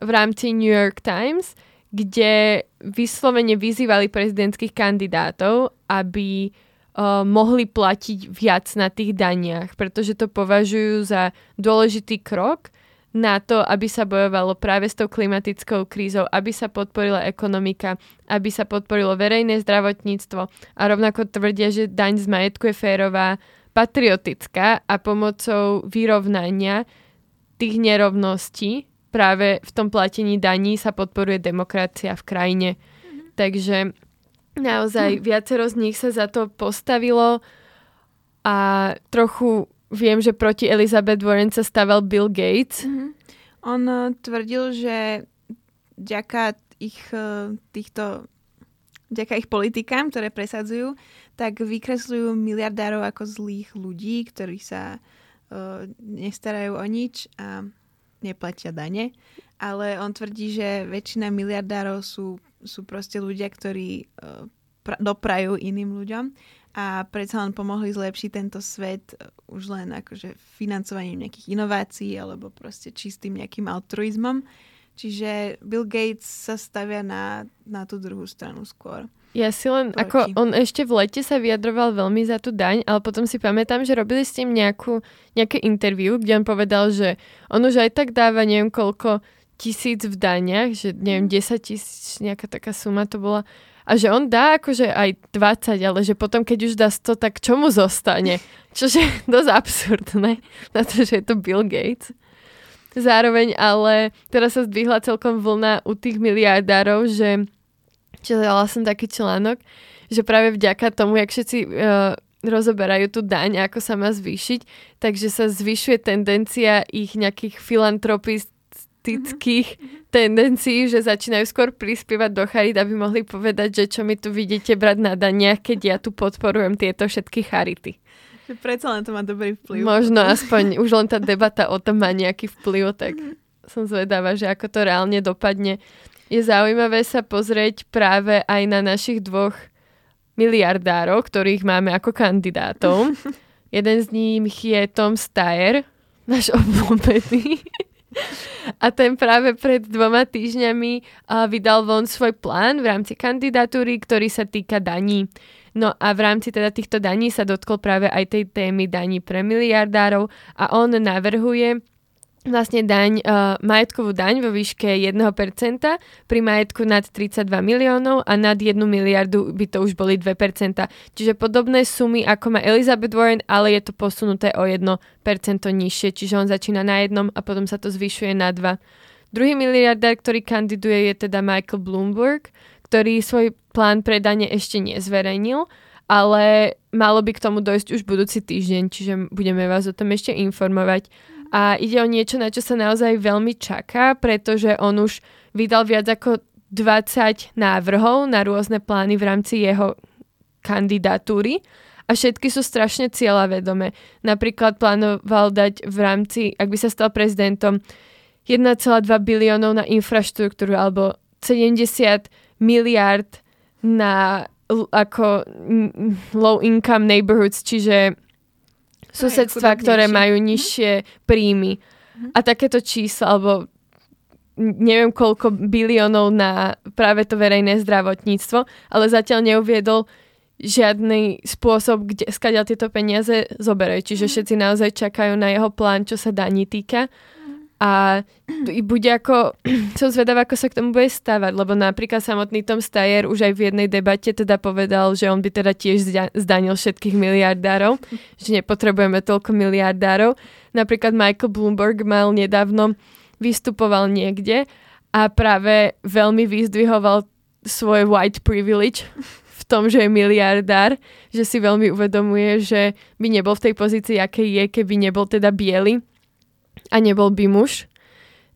v rámci New York Times, kde vyslovene vyzývali prezidentských kandidátov, aby uh, mohli platiť viac na tých daniach, pretože to považujú za dôležitý krok na to, aby sa bojovalo práve s tou klimatickou krízou, aby sa podporila ekonomika, aby sa podporilo verejné zdravotníctvo a rovnako tvrdia, že daň z majetku je férová, patriotická a pomocou vyrovnania tých nerovností práve v tom platení daní sa podporuje demokracia v krajine. Takže naozaj viacero z nich sa za to postavilo a trochu viem, že proti Elizabeth Warren sa stavel Bill Gates. On eh, tvrdil, že vďaka ich eh, týchto vďaka ich politikám, ktoré presadzujú, tak vykresľujú miliardárov ako zlých ľudí, ktorí sa uh, nestarajú o nič a neplatia dane. Ale on tvrdí, že väčšina miliardárov sú, sú proste ľudia, ktorí uh, pra- doprajú iným ľuďom a predsa len pomohli zlepšiť tento svet uh, už len akože financovaním nejakých inovácií alebo proste čistým nejakým altruizmom. Čiže Bill Gates sa stavia na, na tú druhú stranu skôr. Ja si len, Proti. ako on ešte v lete sa vyjadroval veľmi za tú daň, ale potom si pamätám, že robili s tým nejakú, nejaké interview, kde on povedal, že on už aj tak dáva neviem koľko tisíc v daniach, že neviem, 10 tisíc, nejaká taká suma to bola. A že on dá akože aj 20, ale že potom, keď už dá 100, tak čo mu zostane? Čože je dosť absurdné, na to, že je to Bill Gates. Zároveň ale teraz sa zdvihla celkom vlna u tých miliardárov, že čítala som taký článok, že práve vďaka tomu, jak všetci uh, rozoberajú tú daň, ako sa má zvýšiť, takže sa zvyšuje tendencia ich nejakých mm-hmm. tendencií, že začínajú skôr prispievať do charit, aby mohli povedať, že čo mi tu vidíte brať na daniach, keď ja tu podporujem tieto všetky charity. Že predsa len to má dobrý vplyv. Možno aspoň už len tá debata o tom má nejaký vplyv, tak som zvedáva, že ako to reálne dopadne. Je zaujímavé sa pozrieť práve aj na našich dvoch miliardárov, ktorých máme ako kandidátov. Jeden z nich je Tom Steyer, náš obľúbený. A ten práve pred dvoma týždňami uh, vydal von svoj plán v rámci kandidatúry, ktorý sa týka daní. No a v rámci teda týchto daní sa dotkol práve aj tej témy daní pre miliardárov a on navrhuje vlastne daň, uh, majetkovú daň vo výške 1% pri majetku nad 32 miliónov a nad 1 miliardu by to už boli 2%. Čiže podobné sumy ako má Elizabeth Warren, ale je to posunuté o 1% nižšie, čiže on začína na jednom a potom sa to zvyšuje na 2. Druhý miliardár, ktorý kandiduje, je teda Michael Bloomberg, ktorý svoj plán pre dane ešte nezverejnil, ale malo by k tomu dojsť už budúci týždeň, čiže budeme vás o tom ešte informovať. A ide o niečo, na čo sa naozaj veľmi čaká, pretože on už vydal viac ako 20 návrhov na rôzne plány v rámci jeho kandidatúry a všetky sú strašne cieľavedomé. Napríklad plánoval dať v rámci, ak by sa stal prezidentom, 1,2 biliónov na infraštruktúru alebo 70 miliard na ako low income neighborhoods, čiže susedstva, ktoré chudobnejšie. majú nižšie príjmy. A takéto čísla, alebo neviem koľko biliónov na práve to verejné zdravotníctvo, ale zatiaľ neuviedol žiadny spôsob, kde, skadiaľ tieto peniaze zoberie. Čiže všetci naozaj čakajú na jeho plán, čo sa daní týka. A bude ako, som zvedavá, ako sa k tomu bude stávať, lebo napríklad samotný Tom Steyer už aj v jednej debate teda povedal, že on by teda tiež zda- zdanil všetkých miliardárov, že nepotrebujeme toľko miliardárov. Napríklad Michael Bloomberg mal nedávno, vystupoval niekde a práve veľmi vyzdvihoval svoje white privilege v tom, že je miliardár, že si veľmi uvedomuje, že by nebol v tej pozícii, aké je, keby nebol teda biely a nebol by muž.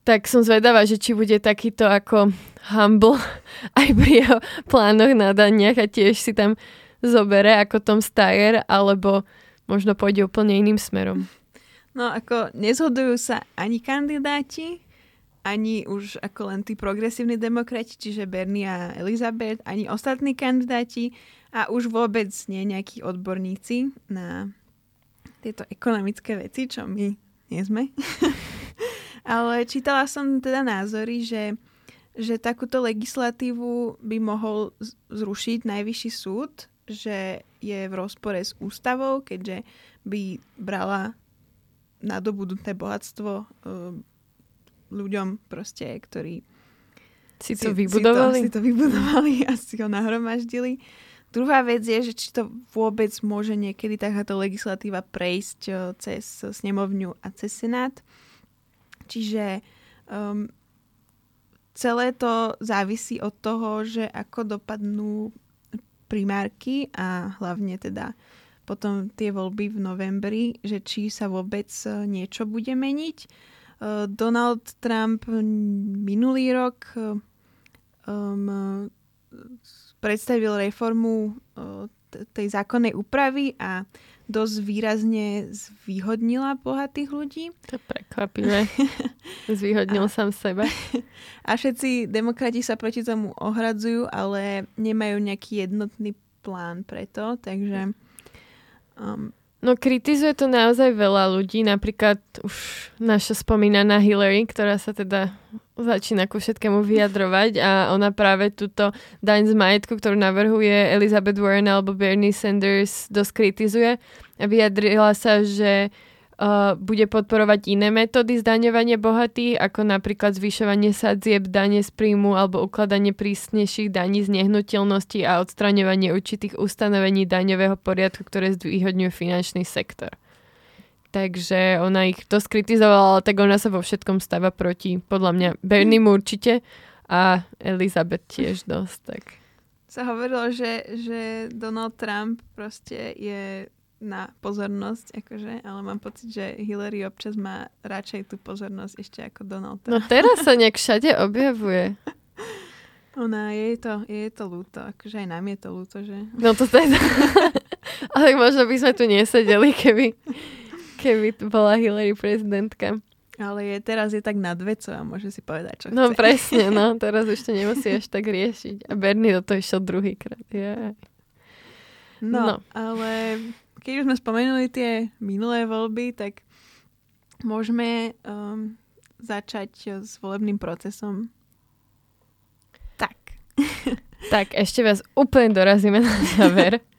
Tak som zvedavá, že či bude takýto ako humble aj pri jeho plánoch na daniach a tiež si tam zobere ako Tom Steyer, alebo možno pôjde úplne iným smerom. No ako nezhodujú sa ani kandidáti, ani už ako len tí progresívni demokrati, čiže Bernie a Elizabeth, ani ostatní kandidáti a už vôbec nie nejakí odborníci na tieto ekonomické veci, čo my nie sme. Ale čítala som teda názory, že, že takúto legislatívu by mohol zrušiť najvyšší súd, že je v rozpore s ústavou, keďže by brala nadobudnuté bohatstvo ľuďom proste, ktorí si to vybudovali? Si to, si to vybudovali a si ho nahromaždili. Druhá vec je, že či to vôbec môže niekedy takáto legislatíva prejsť cez snemovňu a cez senát. Čiže um, celé to závisí od toho, že ako dopadnú primárky a hlavne teda potom tie voľby v novembri, že či sa vôbec niečo bude meniť Eh, Donald Trump minulý rok um, predstavil reformu tej zákonnej úpravy a dosť výrazne zvýhodnila bohatých ľudí. To je prekvapivé. Zvýhodnil a, sám seba. A všetci demokrati sa proti tomu ohradzujú, ale nemajú nejaký jednotný plán preto, takže um, No kritizuje to naozaj veľa ľudí, napríklad už naša spomínaná Hillary, ktorá sa teda začína ku všetkému vyjadrovať a ona práve túto daň z majetku, ktorú navrhuje Elizabeth Warren alebo Bernie Sanders dosť kritizuje vyjadrila sa, že uh, bude podporovať iné metódy zdaňovania bohatých, ako napríklad zvyšovanie sadzieb dane z príjmu alebo ukladanie prísnejších daní z nehnuteľnosti a odstraňovanie určitých ustanovení daňového poriadku, ktoré zvýhodňujú finančný sektor. Takže ona ich to skritizovala, ale tak ona sa vo všetkom stáva proti, podľa mňa, Berniemu určite a Elizabeth tiež dosť. Tak. Sa hovorilo, že, že Donald Trump proste je na pozornosť, akože, ale mám pocit, že Hillary občas má radšej tú pozornosť ešte ako Donald Trump. No teraz sa nejak všade objavuje. Ona, je to, je to ľúto, akože aj nám je to ľúto, že? No to teda. ale možno by sme tu nesedeli, keby, keby bola Hillary prezidentka. Ale je, teraz je tak nad vecou a môže si povedať, čo no, chce. Presne, no. Teraz ešte nemusí až tak riešiť. A Bernie do toho išiel druhýkrát. Yeah. No, no, ale keď už sme spomenuli tie minulé voľby, tak môžeme um, začať s volebným procesom. Tak. tak, ešte vás úplne dorazíme na záver.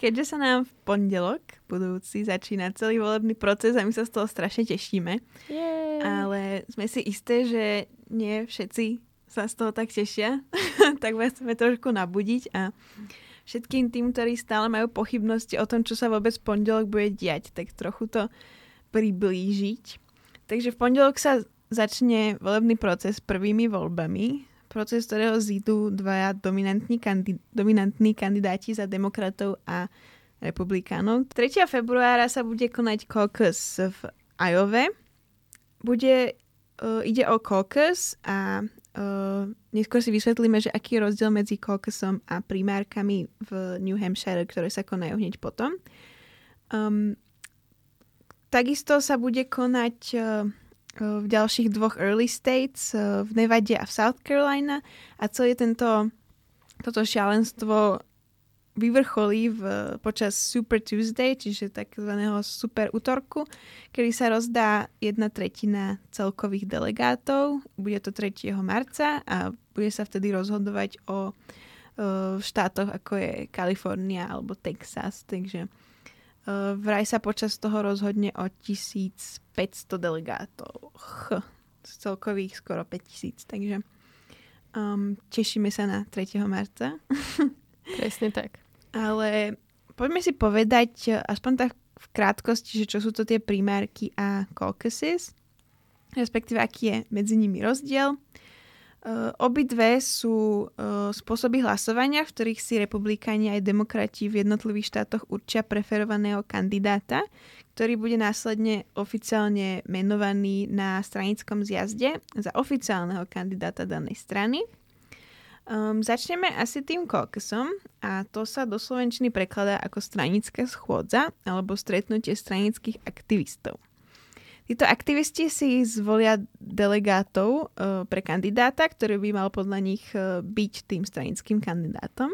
Keďže sa nám v pondelok budúci začína celý volebný proces a my sa z toho strašne tešíme. Yay. Ale sme si isté, že nie všetci sa z toho tak tešia, tak vás chceme trošku nabudiť a všetkým tým, ktorí stále majú pochybnosti o tom, čo sa vôbec v pondelok bude diať, tak trochu to priblížiť. Takže v pondelok sa začne volebný proces prvými voľbami, proces ktorého zídu dvaja dominantní, kandid- dominantní kandidáti za demokratov a republikánov. 3. februára sa bude konať caucus v Ajove. Bude, uh, ide o caucus a Uh, neskôr si vysvetlíme, že aký je rozdiel medzi caucusom a primárkami v New Hampshire, ktoré sa konajú hneď potom. Um, takisto sa bude konať uh, v ďalších dvoch early states, v Nevade a v South Carolina a celý tento toto šialenstvo vyvrcholí v, počas Super Tuesday, čiže takzvaného super útorku, kedy sa rozdá jedna tretina celkových delegátov. Bude to 3. marca a bude sa vtedy rozhodovať o, o štátoch ako je Kalifornia alebo Texas. Takže vraj sa počas toho rozhodne o 1500 delegátov. z celkových skoro 5000, takže um, tešíme sa na 3. marca. Presne tak. Ale poďme si povedať eh, aspoň tak v krátkosti, že čo sú to tie primárky a caucuses, respektíve aký je medzi nimi rozdiel. Uh, obidve sú uh, spôsoby hlasovania, v ktorých si republikáni aj demokrati v jednotlivých štátoch určia preferovaného kandidáta, ktorý bude následne oficiálne menovaný na stranickom zjazde za oficiálneho kandidáta danej strany. Um, začneme asi tým caucusom a to sa do slovenčiny prekladá ako stranická schôdza alebo stretnutie stranických aktivistov. Títo aktivisti si zvolia delegátov uh, pre kandidáta, ktorý by mal podľa nich uh, byť tým stranickým kandidátom.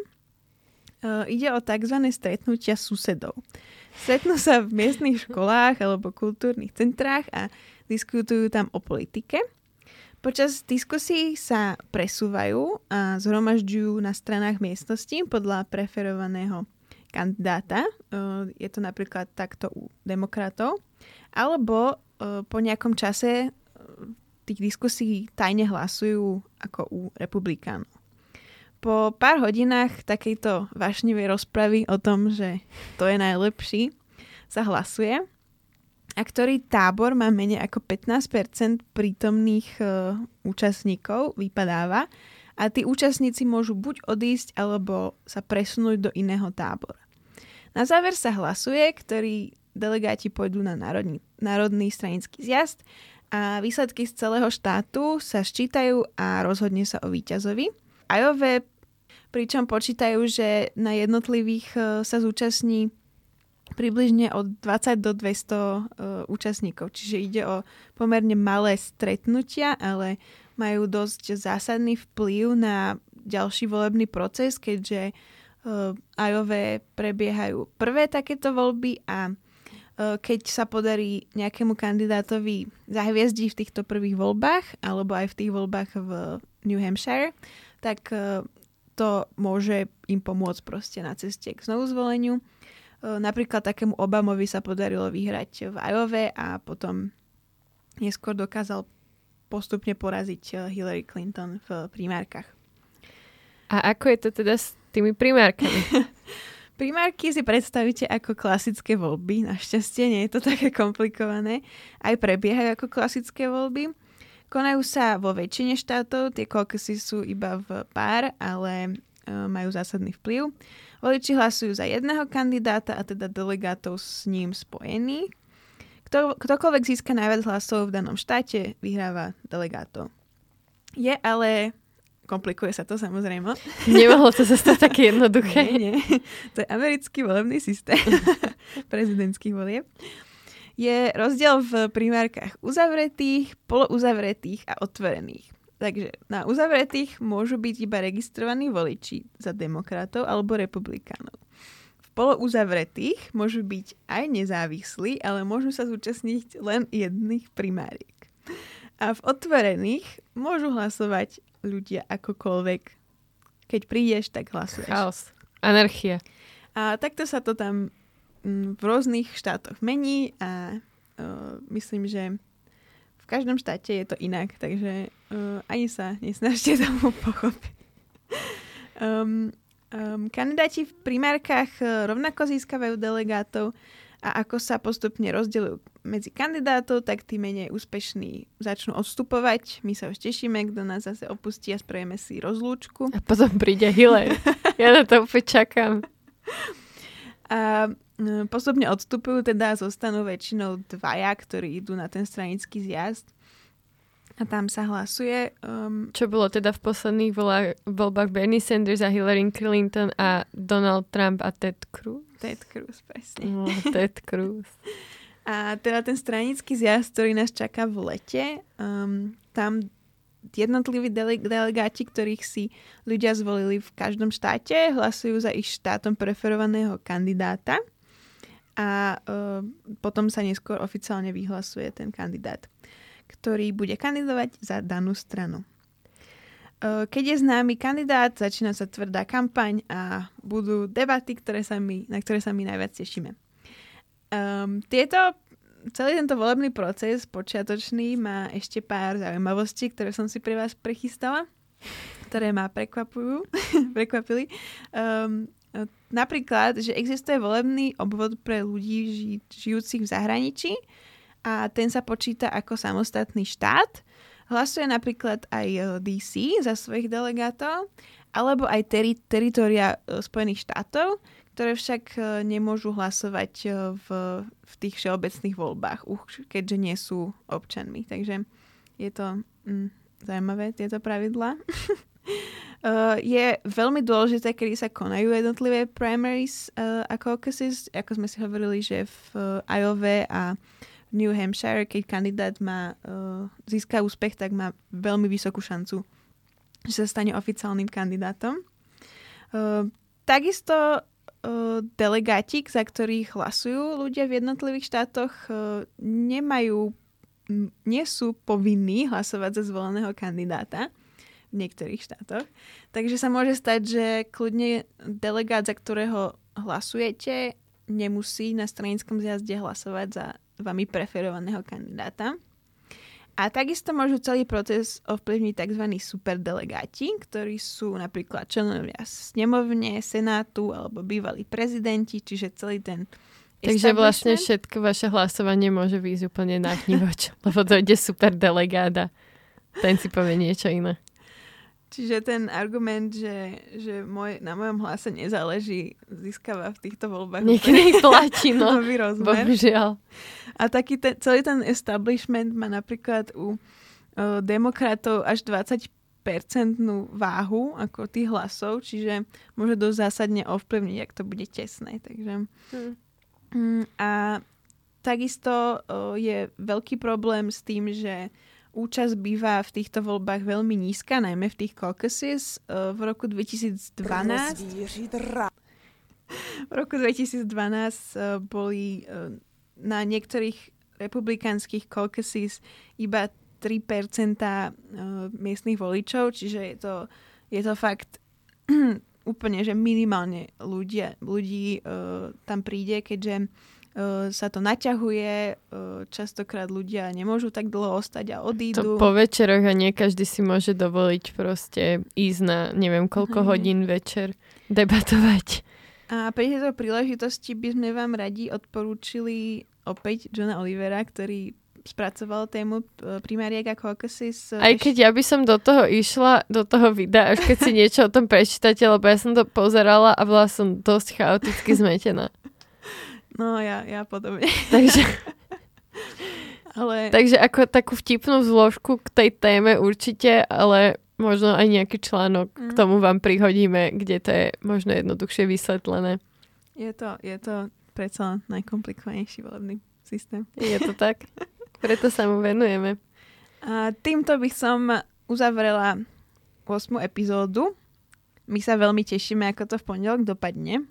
Uh, ide o tzv. stretnutia susedov. Stretnú sa v miestnych školách alebo kultúrnych centrách a diskutujú tam o politike. Počas diskusí sa presúvajú a zhromažďujú na stranách miestnosti podľa preferovaného kandidáta. Je to napríklad takto u demokratov. Alebo po nejakom čase e, tých diskusí tajne hlasujú ako u republikánov. Po pár hodinách takejto vášnivej rozpravy o tom, že to je najlepší, sa hlasuje a ktorý tábor má menej ako 15% prítomných uh, účastníkov, vypadáva a tí účastníci môžu buď odísť, alebo sa presunúť do iného tábora. Na záver sa hlasuje, ktorý delegáti pôjdu na národný, národný stranický zjazd a výsledky z celého štátu sa sčítajú a rozhodne sa o víťazovi. Ajové pričom počítajú, že na jednotlivých e, sa zúčastní približne od 20 do 200 uh, e, účastníkov. Čiže ide o pomerne malé stretnutia, ale majú dosť zásadný vplyv na ďalší volebný proces, keďže ajové prebiehajú prvé takéto voľby a keď sa podarí nejakému kandidátovi zahviezdiť v týchto prvých voľbách alebo aj v tých voľbách v New Hampshire, tak eh, to môže im pomôcť proste na ceste k znovu zvoleniu. Eh, napríklad takému Obamovi sa podarilo vyhrať v Iowa a potom neskôr dokázal postupne poraziť Hillary Clinton v primárkach. A ako je to teda s tými primárkami? Primárky si predstavíte ako klasické voľby, našťastie nie je to také komplikované. Aj prebiehajú ako klasické voľby. Konajú sa vo väčšine štátov, tie kokosy sú iba v pár, ale e, majú zásadný vplyv. Voliči hlasujú za jedného kandidáta a teda delegátov s ním spojený. Kto, ktokoľvek získa najviac hlasov v danom štáte, vyhráva delegátov. Je ale Komplikuje sa to samozrejme. Nemohlo to sa stať také jednoduché. Nie, nie. To je americký volebný systém prezidentských volieb. Je rozdiel v primárkach uzavretých, polouzavretých a otvorených. Takže na uzavretých môžu byť iba registrovaní voliči za demokratov alebo republikánov. V polouzavretých môžu byť aj nezávislí, ale môžu sa zúčastniť len jedných primáriek. A v otvorených môžu hlasovať ľudia akokoľvek. Keď prídeš, tak hlasuješ. Chaos. Anarchia. A takto sa to tam mm, v rôznych štátoch mení a uh, myslím, že v každom štáte je to inak, takže uh, ani sa nesnažte tomu pochopiť. Um, um, kandidáti v primárkach uh, rovnako získavajú delegátov a ako sa postupne rozdelujú medzi kandidátov, tak tí menej úspešní začnú odstupovať. My sa už tešíme, kto nás zase opustí a sprejeme si rozlúčku. A potom príde Hillary. ja na to úplne čakám. A postupne odstupujú, teda zostanú väčšinou dvaja, ktorí idú na ten stranický zjazd. A tam sa hlasuje. Um, Čo bolo teda v posledných voľbách Bernie Sanders a Hillary Clinton a Donald Trump a Ted Cruz? Ted Cruz, presne. No, Ted Cruz. A teda ten stranický zjazd, ktorý nás čaká v lete, um, tam jednotliví dele- delegáti, ktorých si ľudia zvolili v každom štáte, hlasujú za ich štátom preferovaného kandidáta a uh, potom sa neskôr oficiálne vyhlasuje ten kandidát, ktorý bude kandidovať za danú stranu. Uh, keď je známy kandidát, začína sa tvrdá kampaň a budú debaty, ktoré sa my, na ktoré sa my najviac tešíme. Um, tieto celý tento volebný proces počiatočný má ešte pár zaujímavostí, ktoré som si pre vás prechystala, ktoré ma prekvapujú, prekvapili. Um, napríklad, že existuje volebný obvod pre ľudí ži- žijúcich v zahraničí a ten sa počíta ako samostatný štát. Hlasuje napríklad aj e, DC za svojich delegátov, alebo aj teri- teritoria e, Spojených štátov, ktoré však e, nemôžu hlasovať v, v tých všeobecných voľbách, keďže nie sú občanmi. Takže je to mm, zaujímavé, tieto pravidlá. Je veľmi dôležité, kedy sa konajú jednotlivé primaries uh, a caucuses. Ako sme si hovorili, že v Iowa a New Hampshire, keď kandidát má, uh, získa úspech, tak má veľmi vysokú šancu, že sa stane oficiálnym kandidátom. Uh, takisto uh, delegáti, za ktorých hlasujú ľudia v jednotlivých štátoch, uh, nemajú, nie sú povinní hlasovať za zvoleného kandidáta v niektorých štátoch. Takže sa môže stať, že kľudne delegát, za ktorého hlasujete, nemusí na stranickom zjazde hlasovať za vami preferovaného kandidáta. A takisto môžu celý proces ovplyvniť tzv. superdelegáti, ktorí sú napríklad členovia snemovne, senátu alebo bývalí prezidenti, čiže celý ten Takže vlastne všetko vaše hlasovanie môže výjsť úplne na vnívoč, lebo dojde super delegáda. Ten si povie niečo iné. Čiže ten argument, že, že môj, na mojom hlase nezáleží, získava v týchto voľbách Niekedy platí, no. nový rozmer. Bohužiaľ. A taký ten, celý ten establishment má napríklad u uh, demokratov až 20 percentnú váhu ako tých hlasov, čiže môže dosť zásadne ovplyvniť, ak to bude tesné. Takže, Hm. mm, a takisto uh, je veľký problém s tým, že účasť býva v týchto voľbách veľmi nízka, najmä v tých caucuses. V roku 2012 v roku 2012 uh, boli uh, na niektorých republikánskych caucuses iba 3% uh, miestnych voličov, čiže je to, je to fakt úplne, že minimálne ľudia, ľudí tam príde, keďže sa to naťahuje, častokrát ľudia nemôžu tak dlho ostať a To odídu. po večeroch a nie každý si môže dovoliť proste ísť na neviem koľko Hej. hodín večer debatovať. A pri tejto príležitosti by sme vám radi odporúčili opäť Johna Olivera, ktorý spracoval tému e, primariek a caucuses. Aj keď ja by som do toho išla, do toho videa, až keď si niečo o tom prečítate, lebo ja som to pozerala a bola som dosť chaoticky zmetená. No ja, ja podobne. Takže, Ale takže ako takú vtipnú zložku k tej téme určite, ale možno aj nejaký článok k Mm. tomu vám prihodíme, kde to je možno jednoduchšie vysvetlené. je to, je to predsa najkomplikovanejší volebný systém. Je to tak? Preto sa mu venujeme. A týmto by som uzavrela 8. epizódu. My sa veľmi tešíme, ako to v pondelok dopadne.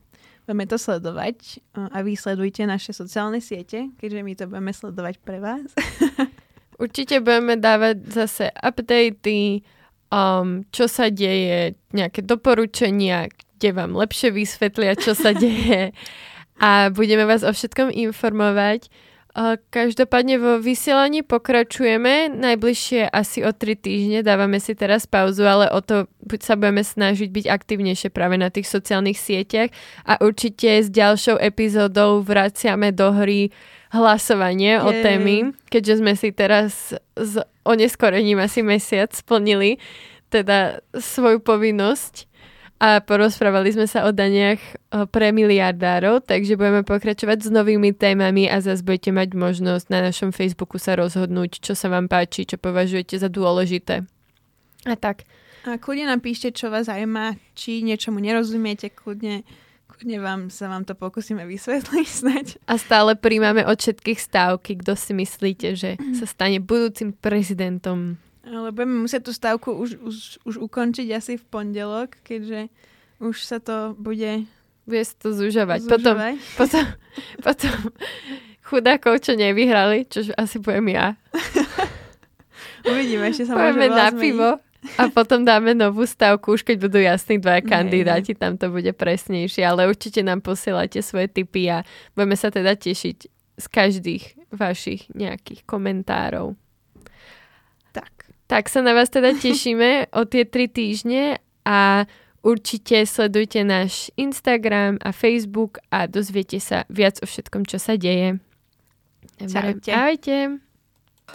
Budeme to sledovať a vy sledujte naše sociálne siete, keďže my to budeme sledovať pre vás. Určite budeme dávať zase updaty, um, čo sa deje, nejaké doporučenia, kde vám lepšie vysvetlia, čo sa deje a budeme vás o všetkom informovať. Každopádne vo vysielaní pokračujeme, najbližšie asi o 3 týždne, dávame si teraz pauzu, ale o to sa budeme snažiť byť aktívnejšie práve na tých sociálnych sieťach. A určite s ďalšou epizódou vraciame do hry hlasovanie o Jej. témy, keďže sme si teraz s oneskorením asi mesiac splnili teda svoju povinnosť a porozprávali sme sa o daniach pre miliardárov, takže budeme pokračovať s novými témami a zase budete mať možnosť na našom Facebooku sa rozhodnúť, čo sa vám páči, čo považujete za dôležité. A tak. A kľudne nám píšte, čo vás zaujíma, či niečomu nerozumiete, kľudne, kľudne vám sa vám to pokúsime vysvetliť snať. A stále príjmame od všetkých stávky, kto si myslíte, že sa stane budúcim prezidentom. Ale budeme musieť tú stavku už, už, už ukončiť asi v pondelok, keďže už sa to bude Bude sa to zužovať. Potom, potom, potom chudákov, čo nevyhrali, čo asi budem ja. Uvidíme, ešte sa Pojeme na zmeniť. pivo a potom dáme novú stavku, už keď budú jasní dvaja kandidáti, tam to bude presnejšie, ale určite nám posielate svoje tipy a budeme sa teda tešiť z každých vašich nejakých komentárov. Tak. Sa na vás teda tešíme o tie tri týždne a určite sledujte náš Instagram a Facebook a dozviete sa viac o všetkom, čo sa deje. Čaute. Ahojte.